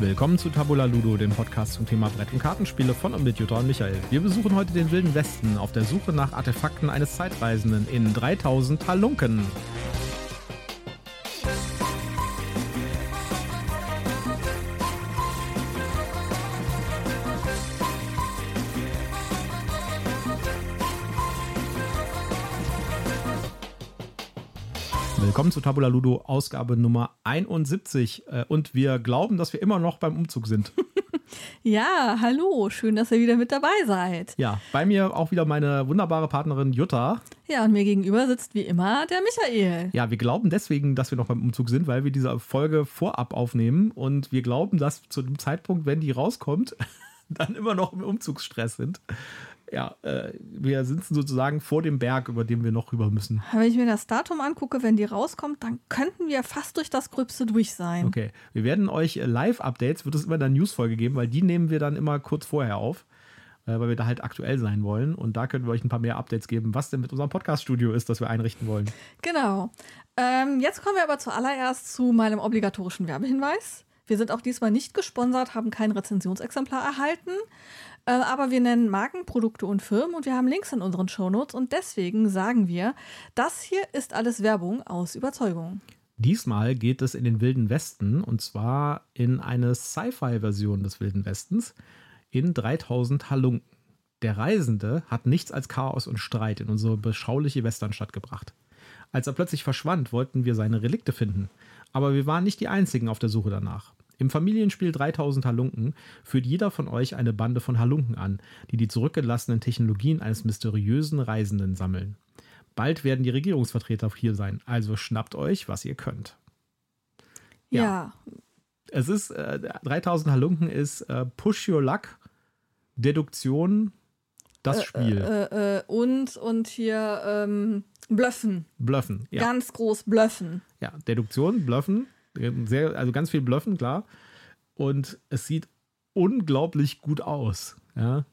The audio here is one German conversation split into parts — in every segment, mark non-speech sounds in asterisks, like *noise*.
Willkommen zu Tabula Ludo, dem Podcast zum Thema Brett- und Kartenspiele von und mit Jutta und Michael. Wir besuchen heute den Wilden Westen auf der Suche nach Artefakten eines Zeitreisenden in 3000 Halunken. Willkommen zu Tabula Ludo, Ausgabe Nummer 71. Äh, Und wir glauben, dass wir immer noch beim Umzug sind. *laughs* Ja, hallo, schön, dass ihr wieder mit dabei seid. Ja, bei mir auch wieder meine wunderbare Partnerin Jutta. Ja, und mir gegenüber sitzt wie immer der Michael. Ja, wir glauben deswegen, dass wir noch beim Umzug sind, weil wir diese Folge vorab aufnehmen und wir glauben, dass zu dem Zeitpunkt, wenn die rauskommt, *laughs* dann immer noch im Umzugsstress sind. Ja, äh, wir sind sozusagen vor dem Berg, über den wir noch rüber müssen. Wenn ich mir das Datum angucke, wenn die rauskommt, dann könnten wir fast durch das Gröbste durch sein. Okay, wir werden euch äh, Live-Updates, wird es immer in der News-Folge geben, weil die nehmen wir dann immer kurz vorher auf, äh, weil wir da halt aktuell sein wollen. Und da können wir euch ein paar mehr Updates geben, was denn mit unserem Podcast-Studio ist, das wir einrichten wollen. Genau. Ähm, jetzt kommen wir aber zuallererst zu meinem obligatorischen Werbehinweis. Wir sind auch diesmal nicht gesponsert, haben kein Rezensionsexemplar erhalten, äh, aber wir nennen Marken, Produkte und Firmen und wir haben Links in unseren Shownotes und deswegen sagen wir, das hier ist alles Werbung aus Überzeugung. Diesmal geht es in den Wilden Westen und zwar in eine Sci-Fi-Version des Wilden Westens in 3000 Halunken. Der Reisende hat nichts als Chaos und Streit in unsere beschauliche Westernstadt gebracht. Als er plötzlich verschwand, wollten wir seine Relikte finden. Aber wir waren nicht die Einzigen auf der Suche danach. Im Familienspiel 3000 Halunken führt jeder von euch eine Bande von Halunken an, die die zurückgelassenen Technologien eines mysteriösen Reisenden sammeln. Bald werden die Regierungsvertreter hier sein, also schnappt euch, was ihr könnt. Ja. Ja, Es ist, äh, 3000 Halunken ist äh, Push Your Luck, Deduktion, das Spiel. Äh, äh, und, und hier ähm, Blöffen. Bluffen. Ja. Ganz groß Blöffen. ja, Deduktion, Bluffen. Sehr, also ganz viel Bluffen, klar. Und es sieht unglaublich gut aus. Ja.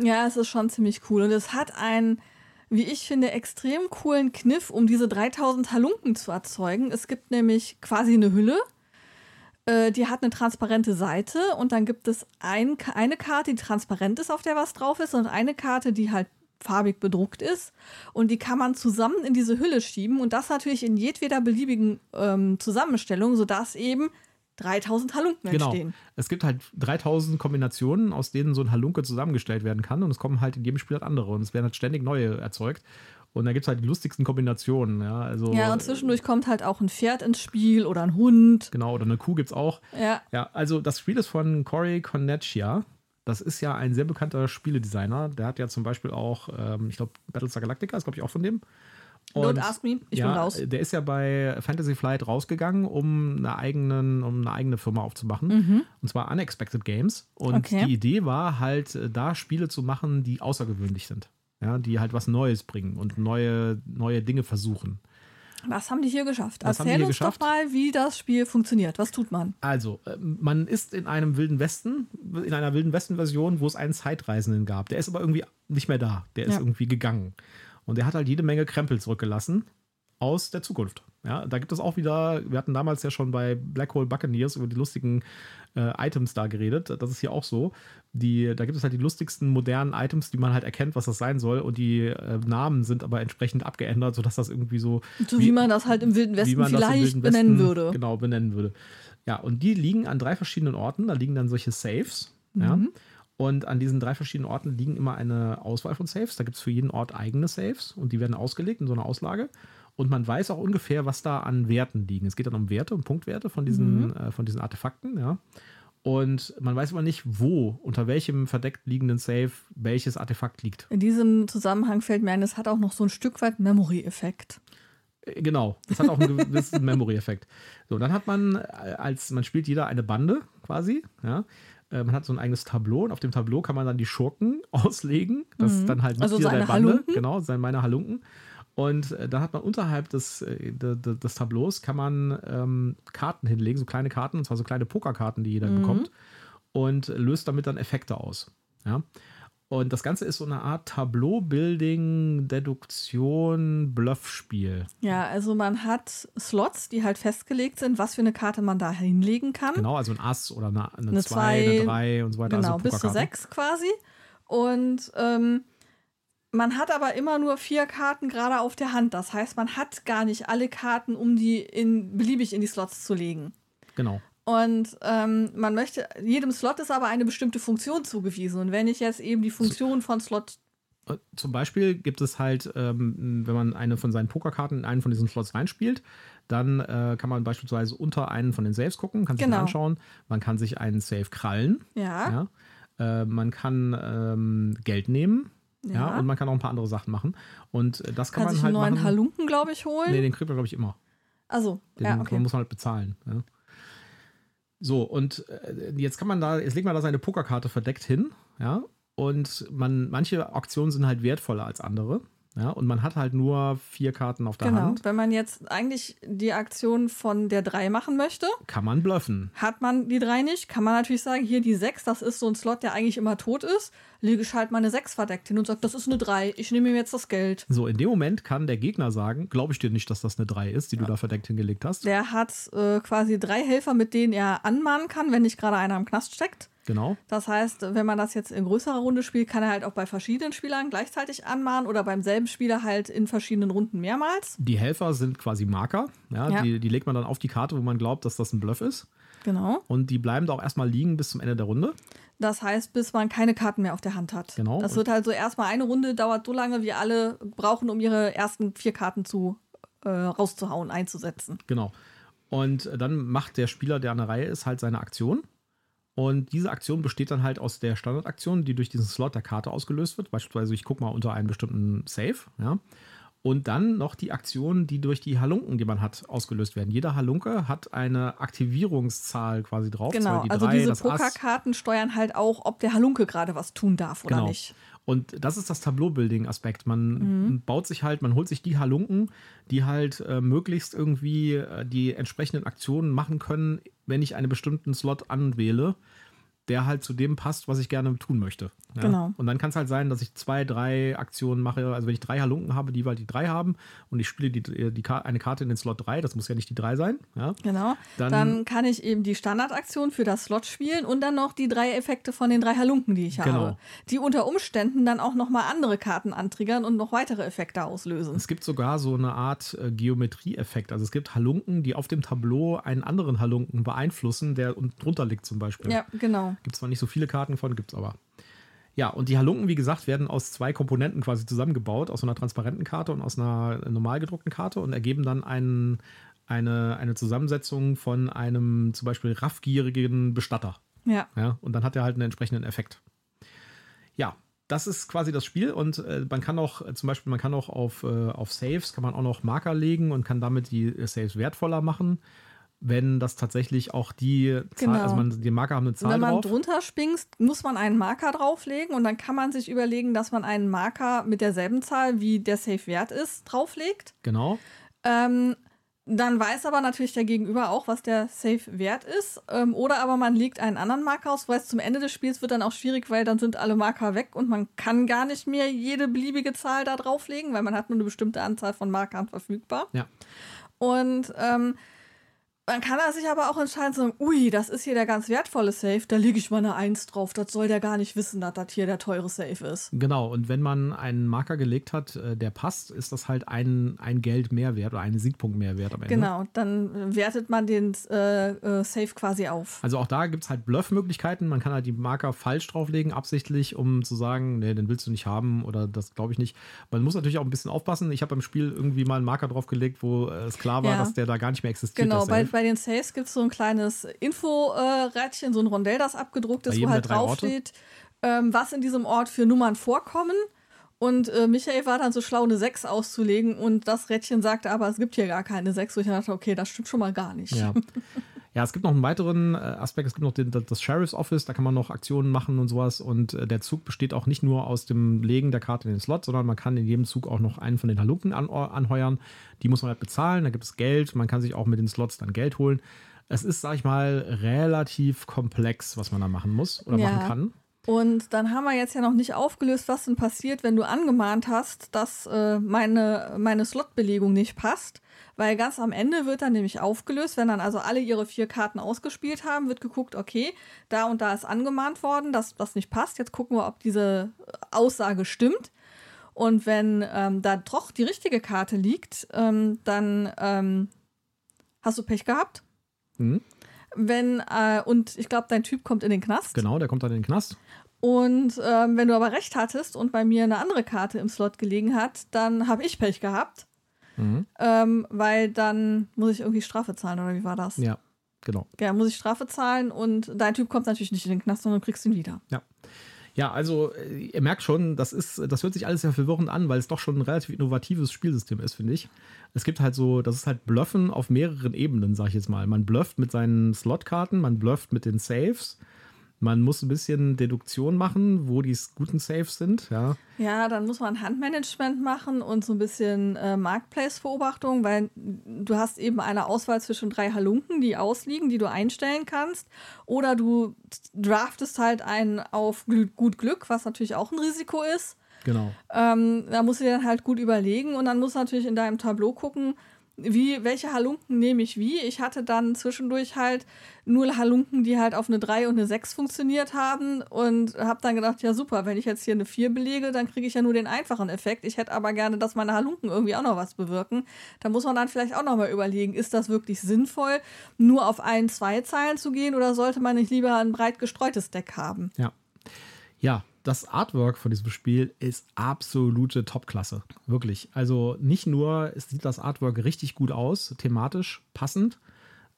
Ja, es ist schon ziemlich cool. Und es hat einen, wie ich finde, extrem coolen Kniff, um diese 3000 Halunken zu erzeugen. Es gibt nämlich quasi eine Hülle. äh, Die hat eine transparente Seite und dann gibt es ein, eine Karte, die transparent ist, auf der was drauf ist, und eine Karte, die halt farbig bedruckt ist. Und die kann man zusammen in diese Hülle schieben und das natürlich in jedweder beliebigen ähm, Zusammenstellung, sodass eben 3000 Halunken Genau. entstehen. Es gibt halt 3000 Kombinationen, aus denen so ein Halunke zusammengestellt werden kann. Und es kommen halt in jedem Spiel halt andere. Und es werden halt ständig neue erzeugt. Und da gibt es halt die lustigsten Kombinationen. Ja, also, Ja, und zwischendurch kommt halt auch ein Pferd ins Spiel oder ein Hund. Genau, oder eine Kuh gibt es auch. Ja, Ja, also das Spiel ist von Corey Conecchia. Das ist ja ein sehr bekannter Spieledesigner. Der hat ja zum Beispiel auch, ähm, ich glaube, Battlestar Galactica ist, glaube ich, auch von dem. don't ask me, ich ja, bin raus. Der ist ja bei Fantasy Flight rausgegangen, um eine, eigenen, um eine eigene Firma aufzumachen. Und zwar Unexpected Games. Und Mhm. Okay. die Idee war halt, äh, da Spiele zu machen, die außergewöhnlich sind. Ja, die halt was Neues bringen und neue, neue Dinge versuchen. Was haben die hier geschafft? Was Erzähl uns geschafft? doch mal, wie das Spiel funktioniert. Was tut man? Also, äh, man ist in einem wilden Westen, in einer wilden Westen-Version, wo es einen Zeitreisenden gab. Der ist aber irgendwie nicht mehr da. Der ist Ja. irgendwie gegangen. Und der hat halt jede Menge Krempel zurückgelassen aus der Zukunft. Ja, da gibt es auch wieder, wir hatten damals ja schon bei Black Hole Buccaneers über die lustigen äh, Items da geredet. Das ist hier auch so. Die, da gibt es halt die lustigsten modernen Items, die man halt erkennt, was das sein soll. Und die äh, Namen sind aber entsprechend abgeändert, sodass das irgendwie so So wie, man das halt im Wilden wie Westen vielleicht Wilden benennen Westen, würde. Genau, benennen würde. Ja, und die liegen an drei verschiedenen Orten. Da liegen dann solche Saves. Ja. Mhm. Und an diesen drei verschiedenen Orten liegen immer eine Auswahl von Saves. Da gibt es für jeden Ort eigene Saves und die werden ausgelegt in so einer Auslage. Und man weiß auch ungefähr, was da an Werten liegen. Es geht dann um Werte, um Punktwerte von diesen, Mhm. äh, von diesen Artefakten, ja. Und man weiß aber nicht, wo, unter welchem verdeckt liegenden Save welches Artefakt liegt. In diesem Zusammenhang fällt mir ein, es hat auch noch so ein Stück weit Memory-Effekt. Äh, Genau, das hat auch einen gewissen *laughs* Memory-Effekt. So, dann hat man, äh, als man spielt jeder eine Bande quasi, ja. Äh, Man hat so ein eigenes Tableau und auf dem Tableau kann man dann die Schurken *laughs* auslegen. Das ist dann halt Also seine der Bande. Halunken? Genau, sein meine Halunken. Und äh, dann hat man unterhalb des, äh, de, de, des Tableaus kann man ähm, Karten hinlegen, so kleine Karten, und zwar so kleine Pokerkarten, die jeder bekommt. Und löst damit dann Effekte aus. Ja. Und das Ganze ist so eine Art Tableau-Building, Deduktion, Bluff-Spiel. Ja, also man hat Slots, die halt festgelegt sind, was für eine Karte man da hinlegen kann. Genau, also ein Ass oder eine 2, Eine zwei, eine 3 und so weiter. Genau, also bis zu Pokerkarten. sechs quasi. Und ähm, man hat aber immer nur vier Karten gerade auf der Hand. Das heißt, man hat gar nicht alle Karten, um die in, beliebig in die Slots zu legen. Genau. Und ähm, man möchte, jedem Slot ist aber eine bestimmte Funktion zugewiesen. Und wenn ich jetzt eben die Funktion von Slot, Äh, Zum Beispiel gibt es halt, ähm, wenn man eine von seinen Pokerkarten in einen von diesen Slots reinspielt, dann äh, kann man beispielsweise unter einen von den Saves gucken, kann sich Genau. anschauen. Man kann sich einen Save krallen. ja, Ja. Äh, man kann ähm, Geld nehmen. Ja. Ja. und man kann auch ein paar andere Sachen machen. Und äh, das kann, kann, man sich halt einen neuen machen. Halunken, glaube ich, holen. Nee, den kriegt man, glaube ich, immer. also, Den ja, man okay. muss man halt bezahlen. Ja. So, und äh, jetzt kann man da, jetzt legt man da seine Pokerkarte verdeckt hin, ja. Und man, manche Auktionen sind halt wertvoller als andere. Ja, und man hat halt nur vier Karten auf der Genau. Hand. Wenn man jetzt eigentlich die Aktion von der 3 machen möchte, Kann man bluffen. hat man die 3 nicht, kann man natürlich sagen, hier die 6, das ist so ein Slot, der eigentlich immer tot ist, lege ich halt mal eine 6 verdeckt hin und sage, das ist eine 3, ich nehme mir jetzt das Geld. So, in dem Moment kann der Gegner sagen, glaube ich dir nicht, dass das eine 3 ist, die du da verdeckt hingelegt hast. Der hat äh, quasi drei Helfer, mit denen er anmahnen kann, wenn nicht gerade einer im Knast steckt. Genau. Das heißt, wenn man das jetzt in größerer Runde spielt, kann er halt auch bei verschiedenen Spielern gleichzeitig anmahnen oder beim selben Spieler halt in verschiedenen Runden mehrmals. Die Helfer sind quasi Marker. Ja, Ja. Die, die legt man dann auf die Karte, wo man glaubt, dass das ein Bluff ist. Genau. Und die bleiben da auch erstmal liegen bis zum Ende der Runde. Das heißt, bis man keine Karten mehr auf der Hand hat. Genau. Das wird halt so erstmal eine Runde, dauert so lange, wie alle brauchen, um ihre ersten vier Karten zu äh, rauszuhauen, einzusetzen. Genau. Und dann macht der Spieler, der an der Reihe ist, halt seine Aktion. Und diese Aktion besteht dann halt aus der Standardaktion, die durch diesen Slot der Karte ausgelöst wird. Beispielsweise, ich gucke mal unter einen bestimmten Save. Ja. Und dann noch die Aktionen, die durch die Halunken, die man hat, ausgelöst werden. Jeder Halunke hat eine Aktivierungszahl quasi drauf. Genau, die also drei, diese. Pokerkarten steuern halt auch, ob der Halunke gerade was tun darf oder Genau. nicht. Und das ist das Tableau-Building-Aspekt. Man baut sich halt, man holt sich die Halunken, die halt äh, möglichst irgendwie äh, die entsprechenden Aktionen machen können, wenn ich einen bestimmten Slot anwähle, der halt zu dem passt, was ich gerne tun möchte. Ja? Genau. Und dann kann es halt sein, dass ich zwei, drei Aktionen mache. Also wenn ich drei Halunken habe, die halt die drei haben und ich spiele die, die, Ka- eine Karte in den Slot 3, das muss ja nicht die drei sein. Ja? Genau. Dann- Dann, kann ich eben die Standardaktion für das Slot spielen und dann noch die drei Effekte von den drei Halunken, die ich Genau. habe. Die unter Umständen dann auch nochmal andere Karten antriggern und noch weitere Effekte auslösen. Es gibt sogar so eine Art äh, Geometrieeffekt. Also es gibt Halunken, die auf dem Tableau einen anderen Halunken beeinflussen, der unten drunter liegt zum Beispiel. Ja, genau. Gibt zwar nicht so viele Karten von, gibt es aber. Ja, und die Halunken, wie gesagt, werden aus zwei Komponenten quasi zusammengebaut, aus so einer transparenten Karte und aus einer normal gedruckten Karte und ergeben dann einen, eine, eine Zusammensetzung von einem zum Beispiel raffgierigen Bestatter. Ja. Ja, und dann hat er halt einen entsprechenden Effekt. Ja, das ist quasi das Spiel und äh, man kann auch, äh, zum Beispiel, man kann auch auf, äh, auf Saves, kann man auch noch Marker legen und kann damit die Saves wertvoller machen, wenn das tatsächlich auch die Zahl, Genau. also man, die Marker haben eine Zahl Wenn man drauf. drunter springst, muss man einen Marker drauflegen und dann kann man sich überlegen, dass man einen Marker mit derselben Zahl, wie der Safe-Wert ist, drauflegt. Genau. Ähm, dann weiß aber natürlich der Gegenüber auch, was der Safe-Wert ist. Ähm, oder aber man legt einen anderen Marker aus, weil es zum Ende des Spiels wird dann auch schwierig, weil dann sind alle Marker weg und man kann gar nicht mehr jede beliebige Zahl da drauflegen, weil man hat nur eine bestimmte Anzahl von Markern verfügbar. Ja. Und ähm, man kann da sich aber auch entscheiden zu sagen, ui, das ist hier der ganz wertvolle Safe, da lege ich mal eine Eins drauf. Das soll der gar nicht wissen, dass das hier der teure Safe ist. Genau, und wenn man einen Marker gelegt hat, äh, der passt, ist das halt ein, ein Geld mehr wert oder einen Siegpunkt mehr wert am Ende. Genau, dann wertet man den äh, äh, Safe quasi auf. Also auch da gibt es halt Bluff-Möglichkeiten. Man kann halt die Marker falsch drauflegen, absichtlich, um zu sagen, nee, den willst du nicht haben oder das glaube ich nicht. Man muss natürlich auch ein bisschen aufpassen. Ich habe beim Spiel irgendwie mal einen Marker draufgelegt, wo äh, es klar war, Ja. dass der da gar nicht mehr existiert. Genau, der bei, den Saves gibt es so ein kleines Info-Rädchen, so ein Rondell, das abgedruckt ist, wo halt draufsteht, ähm, was in diesem Ort für Nummern vorkommen. Und äh, Michael war dann so schlau, eine 6 auszulegen und das Rädchen sagte aber, es gibt hier gar keine 6. Wo ich dachte, okay, das stimmt schon mal gar nicht. Ja. *laughs* ja, es gibt noch einen weiteren äh, Aspekt. Es gibt noch den, das Sheriff's Office, da kann man noch Aktionen machen und sowas. Und äh, der Zug besteht auch nicht nur aus dem Legen der Karte in den Slot, sondern man kann in jedem Zug auch noch einen von den Halunken an, anheuern. Die muss man halt bezahlen, da gibt es Geld. Man kann sich auch mit den Slots dann Geld holen. Es ist, sag ich mal, relativ komplex, was man da machen muss oder Ja. machen kann. Und dann haben wir jetzt ja noch nicht aufgelöst, was denn passiert, wenn du angemahnt hast, dass äh, meine, meine Slotbelegung nicht passt. Weil ganz am Ende wird dann nämlich aufgelöst, wenn dann also alle ihre vier Karten ausgespielt haben, wird geguckt, okay, da und da ist angemahnt worden, dass das nicht passt. Jetzt gucken wir, ob diese Aussage stimmt. Und wenn ähm, da doch die richtige Karte liegt, ähm, dann ähm, hast du Pech gehabt. Mhm. Wenn, äh, und ich glaube, dein Typ kommt in den Knast. Genau, der kommt dann in den Knast. Und ähm, wenn du aber recht hattest und bei mir eine andere Karte im Slot gelegen hat, dann habe ich Pech gehabt. Mhm. Ähm, weil dann muss ich irgendwie Strafe zahlen, oder wie war das? Ja, genau. Ja, muss ich Strafe zahlen und dein Typ kommt natürlich nicht in den Knast, sondern du kriegst ihn wieder. Ja. Ja, also äh, ihr merkt schon, das ist, das hört sich alles sehr verwirrend an, weil es doch schon ein relativ innovatives Spielsystem ist, finde ich. Es gibt halt so, das ist halt Bluffen auf mehreren Ebenen, sag ich jetzt mal. Man blufft mit seinen Slotkarten, man blufft mit den Saves, man muss ein bisschen Deduktion machen, wo die guten Saves sind, ja. Ja, dann muss man Handmanagement machen und so ein bisschen äh, Marketplace-Beobachtung, weil du hast eben eine Auswahl zwischen drei Halunken, die ausliegen, die du einstellen kannst. Oder du draftest halt einen auf gut Glück, was natürlich auch ein Risiko ist. Genau. Ähm, da musst du dir dann halt gut überlegen und dann musst du natürlich in deinem Tableau gucken, wie, welche Halunken nehme ich wie. Ich hatte dann zwischendurch halt nur Halunken, die halt auf eine 3 und eine 6 funktioniert haben und habe dann gedacht, ja super, wenn ich jetzt hier eine 4 belege, dann kriege ich ja nur den einfachen Effekt. Ich hätte aber gerne, dass meine Halunken irgendwie auch noch was bewirken. Da muss man dann vielleicht auch noch mal überlegen, ist das wirklich sinnvoll, nur auf ein, zwei Zeilen zu gehen oder sollte man nicht lieber ein breit gestreutes Deck haben? Ja. Ja, das Artwork von diesem Spiel ist absolute Topklasse. Wirklich. Also nicht nur sieht das Artwork richtig gut aus, thematisch passend,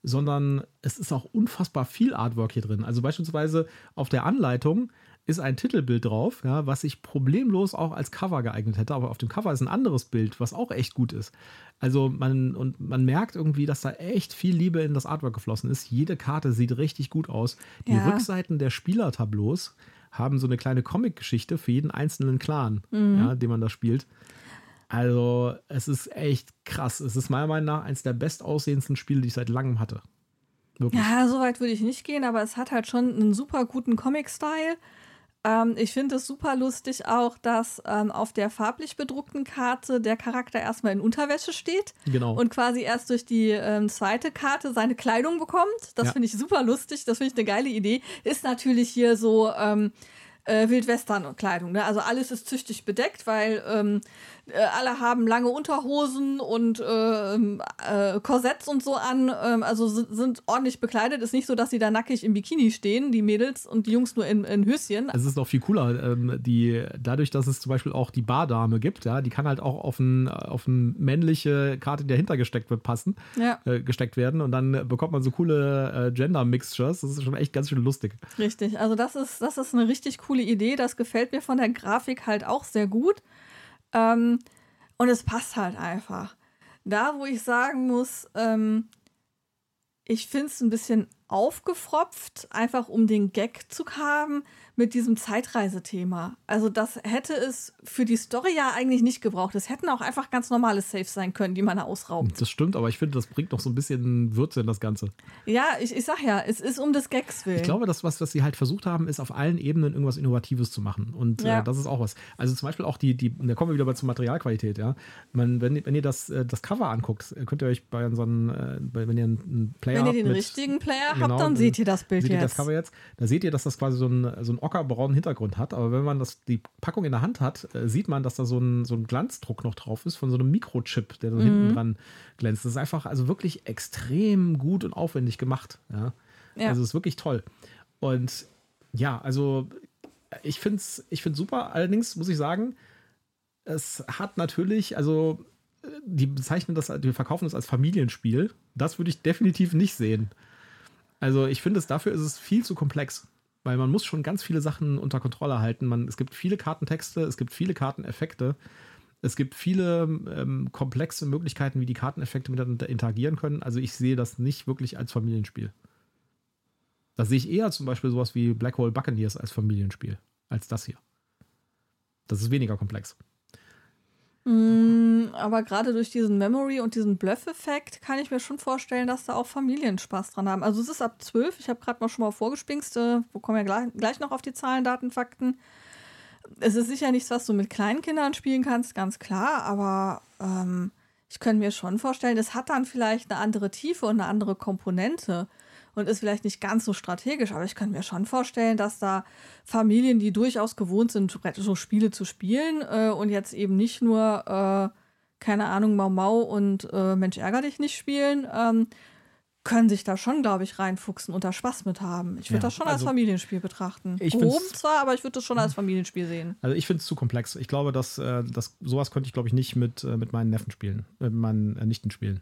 sondern es ist auch unfassbar viel Artwork hier drin. Also beispielsweise auf der Anleitung ist ein Titelbild drauf, ja, was sich problemlos auch als Cover geeignet hätte, aber auf dem Cover ist ein anderes Bild, was auch echt gut ist. Also man und man merkt irgendwie, dass da echt viel Liebe in das Artwork geflossen ist. Jede Karte sieht richtig gut aus. Die ja. Rückseiten der Spielertableaus haben so eine kleine Comic-Geschichte für jeden einzelnen Clan, mhm. ja, den man da spielt. Also, es ist echt krass. Es ist meiner Meinung nach eines der bestaussehendsten Spiele, die ich seit langem hatte. Wirklich. Ja, so weit würde ich nicht gehen, aber es hat halt schon einen super guten Comic-Style. Ähm, ich finde es super lustig auch, dass ähm, auf der farblich bedruckten Karte der Charakter erstmal in Unterwäsche steht. Genau. Und quasi erst durch die ähm, zweite Karte seine Kleidung bekommt. Das ja. finde ich super lustig. Das finde ich eine geile Idee. Ist natürlich hier so ähm, äh, Wildwestern-Kleidung. Ne? Also alles ist züchtig bedeckt, weil ähm, äh, alle haben lange Unterhosen und äh, äh, Korsetts und so an, ähm, also sind, ordentlich bekleidet. Ist nicht so, dass sie da nackig im Bikini stehen, die Mädels und die Jungs nur in, in Höschen. Es ist noch viel cooler, ähm, die, dadurch, dass es zum Beispiel auch die Bardame gibt, ja, die kann halt auch auf, ein, auf eine männliche Karte, die dahinter gesteckt wird, passen, ja. äh, gesteckt werden und dann bekommt man so coole äh, Gender-Mixtures. Das ist schon echt ganz schön lustig. Richtig, also das ist, das ist eine richtig coole Idee. Das gefällt mir von der Grafik halt auch sehr gut. Ähm, und es passt halt einfach. Da, wo ich sagen muss, ähm, ich finde es ein bisschen aufgefropft, einfach um den Gag zu haben mit diesem Zeitreisethema. Also das hätte es für die Story ja eigentlich nicht gebraucht. Es hätten auch einfach ganz normale Saves sein können, die man ausraubt. Das stimmt, aber ich finde, das bringt noch so ein bisschen Würze in das Ganze. Ja, ich, ich sag ja, es ist um des Gags willen. Ich glaube, das, was, was sie halt versucht haben, ist auf allen Ebenen irgendwas Innovatives zu machen. Und äh, ja. äh, das ist auch was. Also zum Beispiel auch die, die da kommen wir wieder zur Materialqualität, ja. Man, wenn, wenn ihr das, äh, das Cover anguckt, könnt ihr euch bei unseren, äh, wenn ihr einen Player Wenn ihr den mit, richtigen Player genau, habt, dann seht ihr das Bild seht jetzt. Ihr das Cover jetzt. Da seht ihr, dass das quasi so ein, so ein ockerbraunen Hintergrund hat. Aber wenn man das, die Packung in der Hand hat, äh, sieht man, dass da so ein, so ein Glanzdruck noch drauf ist von so einem Mikrochip, der so mhm. hinten dran glänzt. Das ist einfach also wirklich extrem gut und aufwendig gemacht. Ja. ja. Also ist wirklich toll. Und ja, also ich finde es ich find's super. Allerdings muss ich sagen, es hat natürlich, also die bezeichnen das, die verkaufen das als Familienspiel. Das würde ich definitiv nicht sehen. Also ich finde es dafür ist es viel zu komplex weil man muss schon ganz viele Sachen unter Kontrolle halten. Man, es gibt viele Kartentexte, es gibt viele Karteneffekte, es gibt viele ähm, komplexe Möglichkeiten, wie die Karteneffekte miteinander interagieren können. Also ich sehe das nicht wirklich als Familienspiel. Da sehe ich eher zum Beispiel sowas wie Black Hole Buccaneers als Familienspiel, als das hier. Das ist weniger komplex. Mm, aber gerade durch diesen Memory und diesen Bluff-Effekt kann ich mir schon vorstellen, dass da auch Familien Spaß dran haben. Also es ist ab 12, ich habe gerade mal schon mal vorgespingst, äh, wir kommen ja gleich, gleich noch auf die Zahlen, Daten, Fakten. Es ist sicher nichts, was du mit kleinen Kindern spielen kannst, ganz klar, aber ähm, ich könnte mir schon vorstellen, es hat dann vielleicht eine andere Tiefe und eine andere Komponente und ist vielleicht nicht ganz so strategisch, aber ich kann mir schon vorstellen, dass da Familien, die durchaus gewohnt sind, so Spiele zu spielen äh, und jetzt eben nicht nur, äh, keine Ahnung, Mau Mau und äh, Mensch ärger dich nicht spielen, ähm, können sich da schon, glaube ich, reinfuchsen und da Spaß mit haben. Ich würde ja, das schon also als Familienspiel betrachten. Ich Grob zwar, aber ich würde das schon als Familienspiel sehen. Also ich finde es zu komplex. Ich glaube, dass, äh, dass sowas könnte ich, glaube ich, nicht mit, äh, mit meinen Neffen spielen, äh, mit meinen Nichten spielen.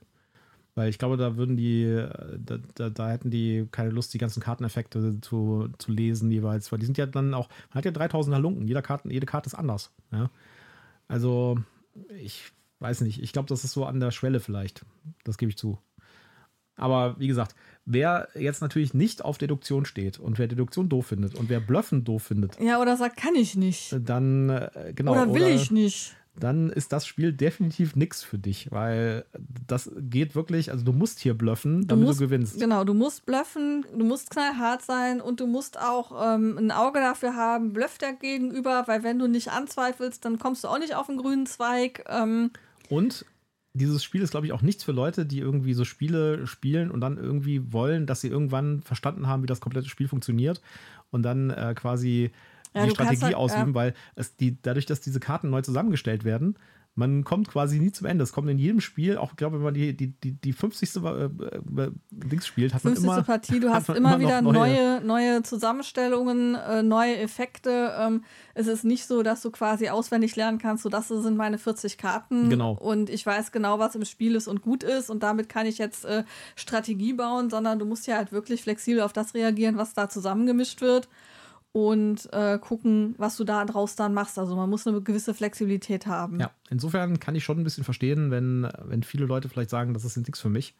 Weil ich glaube, da würden die, da, da, da, hätten die keine Lust, die ganzen Karteneffekte zu, zu lesen jeweils. Weil die sind ja dann auch, man hat ja 3000 Halunken, jede Karte, jede Karte ist anders. Ja? Also, ich weiß nicht, ich glaube, das ist so an der Schwelle vielleicht. Das gebe ich zu. Aber wie gesagt, wer jetzt natürlich nicht auf Deduktion steht und wer Deduktion doof findet und wer Bluffen doof findet. Ja, oder sagt, kann ich nicht. Dann, äh, genau. Oder will oder, ich nicht dann ist das Spiel definitiv nichts für dich, weil das geht wirklich, also du musst hier bluffen, damit du, musst, du gewinnst. Genau, du musst bluffen, du musst knallhart sein und du musst auch ähm, ein Auge dafür haben, blufft der Gegenüber, weil wenn du nicht anzweifelst, dann kommst du auch nicht auf den grünen Zweig. Ähm. Und dieses Spiel ist, glaube ich, auch nichts für Leute, die irgendwie so Spiele spielen und dann irgendwie wollen, dass sie irgendwann verstanden haben, wie das komplette Spiel funktioniert und dann äh, quasi ja, die Strategie halt, ausüben, ja. weil es die, dadurch, dass diese Karten neu zusammengestellt werden, man kommt quasi nie zum Ende. Es kommt in jedem Spiel, auch ich glaube, wenn man die, die, die, die 50. Äh, äh, Dings spielt, hat 50. man immer. Partie, du hast immer, immer wieder neue, neue Zusammenstellungen, äh, neue Effekte. Ähm, es ist nicht so, dass du quasi auswendig lernen kannst, so das sind meine 40 Karten genau. und ich weiß genau, was im Spiel ist und gut ist und damit kann ich jetzt äh, Strategie bauen, sondern du musst ja halt wirklich flexibel auf das reagieren, was da zusammengemischt wird und äh, gucken, was du da draus dann machst. Also man muss eine gewisse Flexibilität haben. Ja, insofern kann ich schon ein bisschen verstehen, wenn, wenn viele Leute vielleicht sagen, das ist nichts für mich.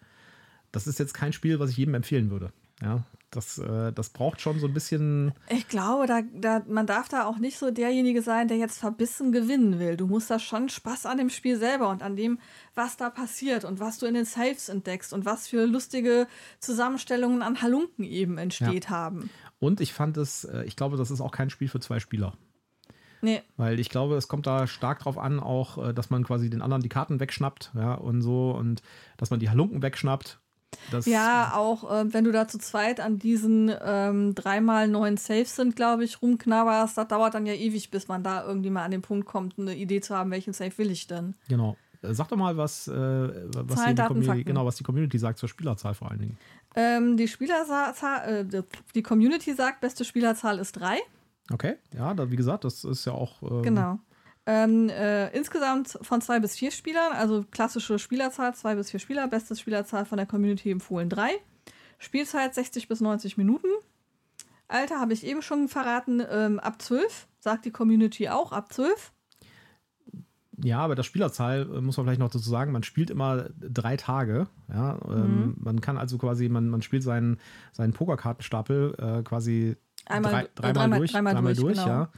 Das ist jetzt kein Spiel, was ich jedem empfehlen würde. Ja, das, äh, das braucht schon so ein bisschen. Ich glaube, da, da, man darf da auch nicht so derjenige sein, der jetzt verbissen gewinnen will. Du musst da schon Spaß an dem Spiel selber und an dem, was da passiert und was du in den Saves entdeckst und was für lustige Zusammenstellungen an Halunken eben entsteht ja. haben. Und ich fand es, äh, ich glaube, das ist auch kein Spiel für zwei Spieler. Nee. Weil ich glaube, es kommt da stark drauf an, auch, äh, dass man quasi den anderen die Karten wegschnappt, ja, und so, und dass man die Halunken wegschnappt. Das ja, auch äh, wenn du da zu zweit an diesen ähm, dreimal neuen Saves sind, glaube ich, rumknabberst, das dauert dann ja ewig, bis man da irgendwie mal an den Punkt kommt, eine Idee zu haben, welchen Save will ich denn. Genau. Sag doch mal, was, äh, was, Zahlen, die Community, genau, was die Community sagt zur Spielerzahl vor allen Dingen. Ähm, die Spielerzahl, äh, die Community sagt, beste Spielerzahl ist drei. Okay, ja, da, wie gesagt, das ist ja auch. Ähm genau. Ähm, äh, insgesamt von zwei bis vier Spielern, also klassische Spielerzahl, zwei bis vier Spieler, beste Spielerzahl von der Community empfohlen drei. Spielzeit 60 bis 90 Minuten. Alter habe ich eben schon verraten, ähm, ab 12, sagt die Community auch, ab 12. Ja, aber das Spielerzahl äh, muss man vielleicht noch dazu sagen, man spielt immer drei Tage. Ja, ähm, mhm. man kann also quasi, man, man spielt seinen, seinen Pokerkartenstapel äh, quasi Einmal, drei, äh, dreimal, dreimal, durch, dreimal, dreimal durch, durch genau. ja.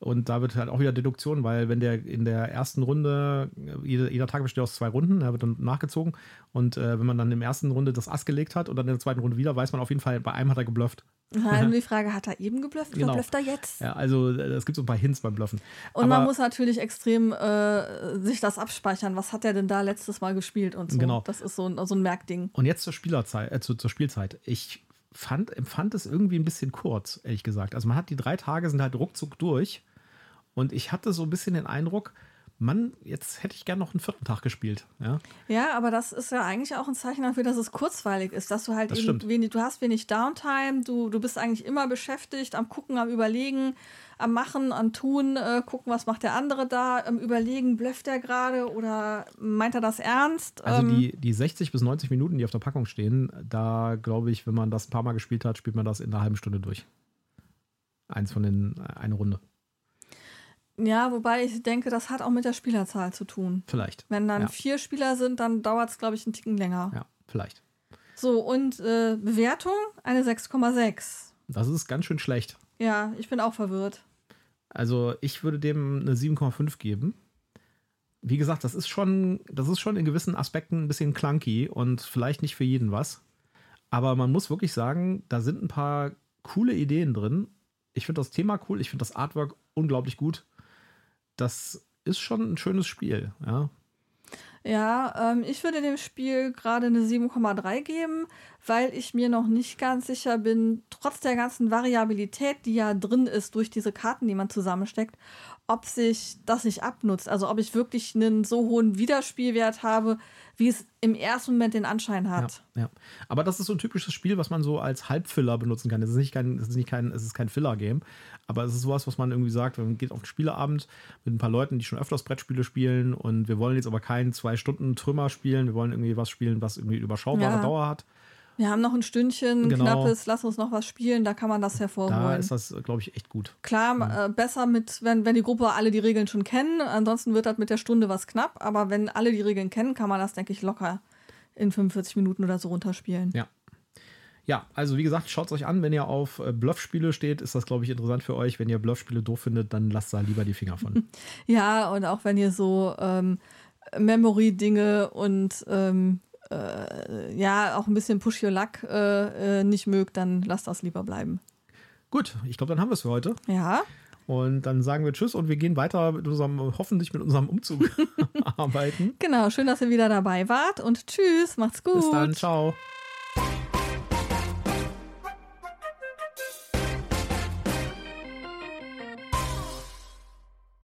Und da wird halt auch wieder Deduktion, weil wenn der in der ersten Runde, jeder, jeder Tag besteht aus zwei Runden, da wird dann nachgezogen. Und äh, wenn man dann in der ersten Runde das Ass gelegt hat und dann in der zweiten Runde wieder, weiß man auf jeden Fall, bei einem hat er geblufft. Ja, *laughs* die Frage, hat er eben geblufft genau. oder blufft er jetzt? Ja, also es gibt so ein paar Hints beim Bluffen. Und Aber man muss natürlich extrem äh, sich das abspeichern. Was hat er denn da letztes Mal gespielt und so. Genau. Das ist so ein, so ein Merkding. Und jetzt zur Spielerzeit, äh, zur, zur Spielzeit. Ich fand, empfand es irgendwie ein bisschen kurz, ehrlich gesagt. Also man hat die drei Tage sind halt ruckzuck durch. Und ich hatte so ein bisschen den Eindruck, Mann, jetzt hätte ich gerne noch einen vierten Tag gespielt. Ja? ja, aber das ist ja eigentlich auch ein Zeichen dafür, dass es kurzweilig ist, dass du halt das eben wenig, du hast wenig Downtime, du, du bist eigentlich immer beschäftigt, am Gucken, am Überlegen, am Machen, am Tun, äh, gucken, was macht der andere da, am Überlegen, blöfft er gerade oder meint er das ernst? Also ähm, die, die 60 bis 90 Minuten, die auf der Packung stehen, da glaube ich, wenn man das ein paar Mal gespielt hat, spielt man das in einer halben Stunde durch. Eins von den, äh, eine Runde. Ja, wobei ich denke, das hat auch mit der Spielerzahl zu tun. Vielleicht. Wenn dann ja. vier Spieler sind, dann dauert es, glaube ich, einen Ticken länger. Ja, vielleicht. So, und äh, Bewertung eine 6,6. Das ist ganz schön schlecht. Ja, ich bin auch verwirrt. Also, ich würde dem eine 7,5 geben. wie gesagt, das ist schon, das ist schon in gewissen Aspekten ein bisschen clunky und vielleicht nicht für jeden was. Aber man muss wirklich sagen, da sind ein paar coole Ideen drin. Ich finde das Thema cool, ich finde das Artwork unglaublich gut. Das ist schon ein schönes Spiel, ja. Ja, ähm, ich würde dem Spiel gerade eine 7,3 geben, weil ich mir noch nicht ganz sicher bin, trotz der ganzen Variabilität, die ja drin ist durch diese Karten, die man zusammensteckt, ob sich das nicht abnutzt. Also ob ich wirklich einen so hohen Wiederspielwert habe, wie es im ersten Moment den Anschein hat. Ja, ja. Aber das ist so ein typisches Spiel, was man so als Halbfiller benutzen kann. Es ist nicht kein, es ist nicht kein, es ist kein Filler-Game, aber es ist sowas, was man irgendwie sagt, man geht auf einen Spieleabend mit ein paar Leuten, die schon öfters Brettspiele spielen und wir wollen jetzt aber keinen zwei Stunden Trümmer spielen, wir wollen irgendwie was spielen, was irgendwie überschaubare ja. Dauer hat. Wir haben noch ein Stündchen, genau. knappes, lass uns noch was spielen, da kann man das hervorholen. Da ist das, glaube ich, echt gut. Klar, ja. äh, besser mit, wenn, wenn die Gruppe alle die Regeln schon kennen, ansonsten wird das mit der Stunde was knapp, aber wenn alle die Regeln kennen, kann man das, denke ich, locker in 45 Minuten oder so runterspielen. Ja. Ja, also wie gesagt, schaut es euch an. Wenn ihr auf äh, Bluffspiele steht, ist das, glaube ich, interessant für euch. Wenn ihr Bluffspiele doof findet, dann lasst da lieber die Finger von. *laughs* ja, und auch wenn ihr so ähm, Memory-Dinge und ähm, äh, ja, auch ein bisschen Push Your Luck äh, äh, nicht mögt, dann lasst das lieber bleiben. Gut, ich glaube, dann haben wir es für heute. Ja. Und dann sagen wir Tschüss und wir gehen weiter mit unserem, hoffentlich mit unserem Umzug *laughs* arbeiten. Genau, schön, dass ihr wieder dabei wart und Tschüss, macht's gut. Bis dann, ciao.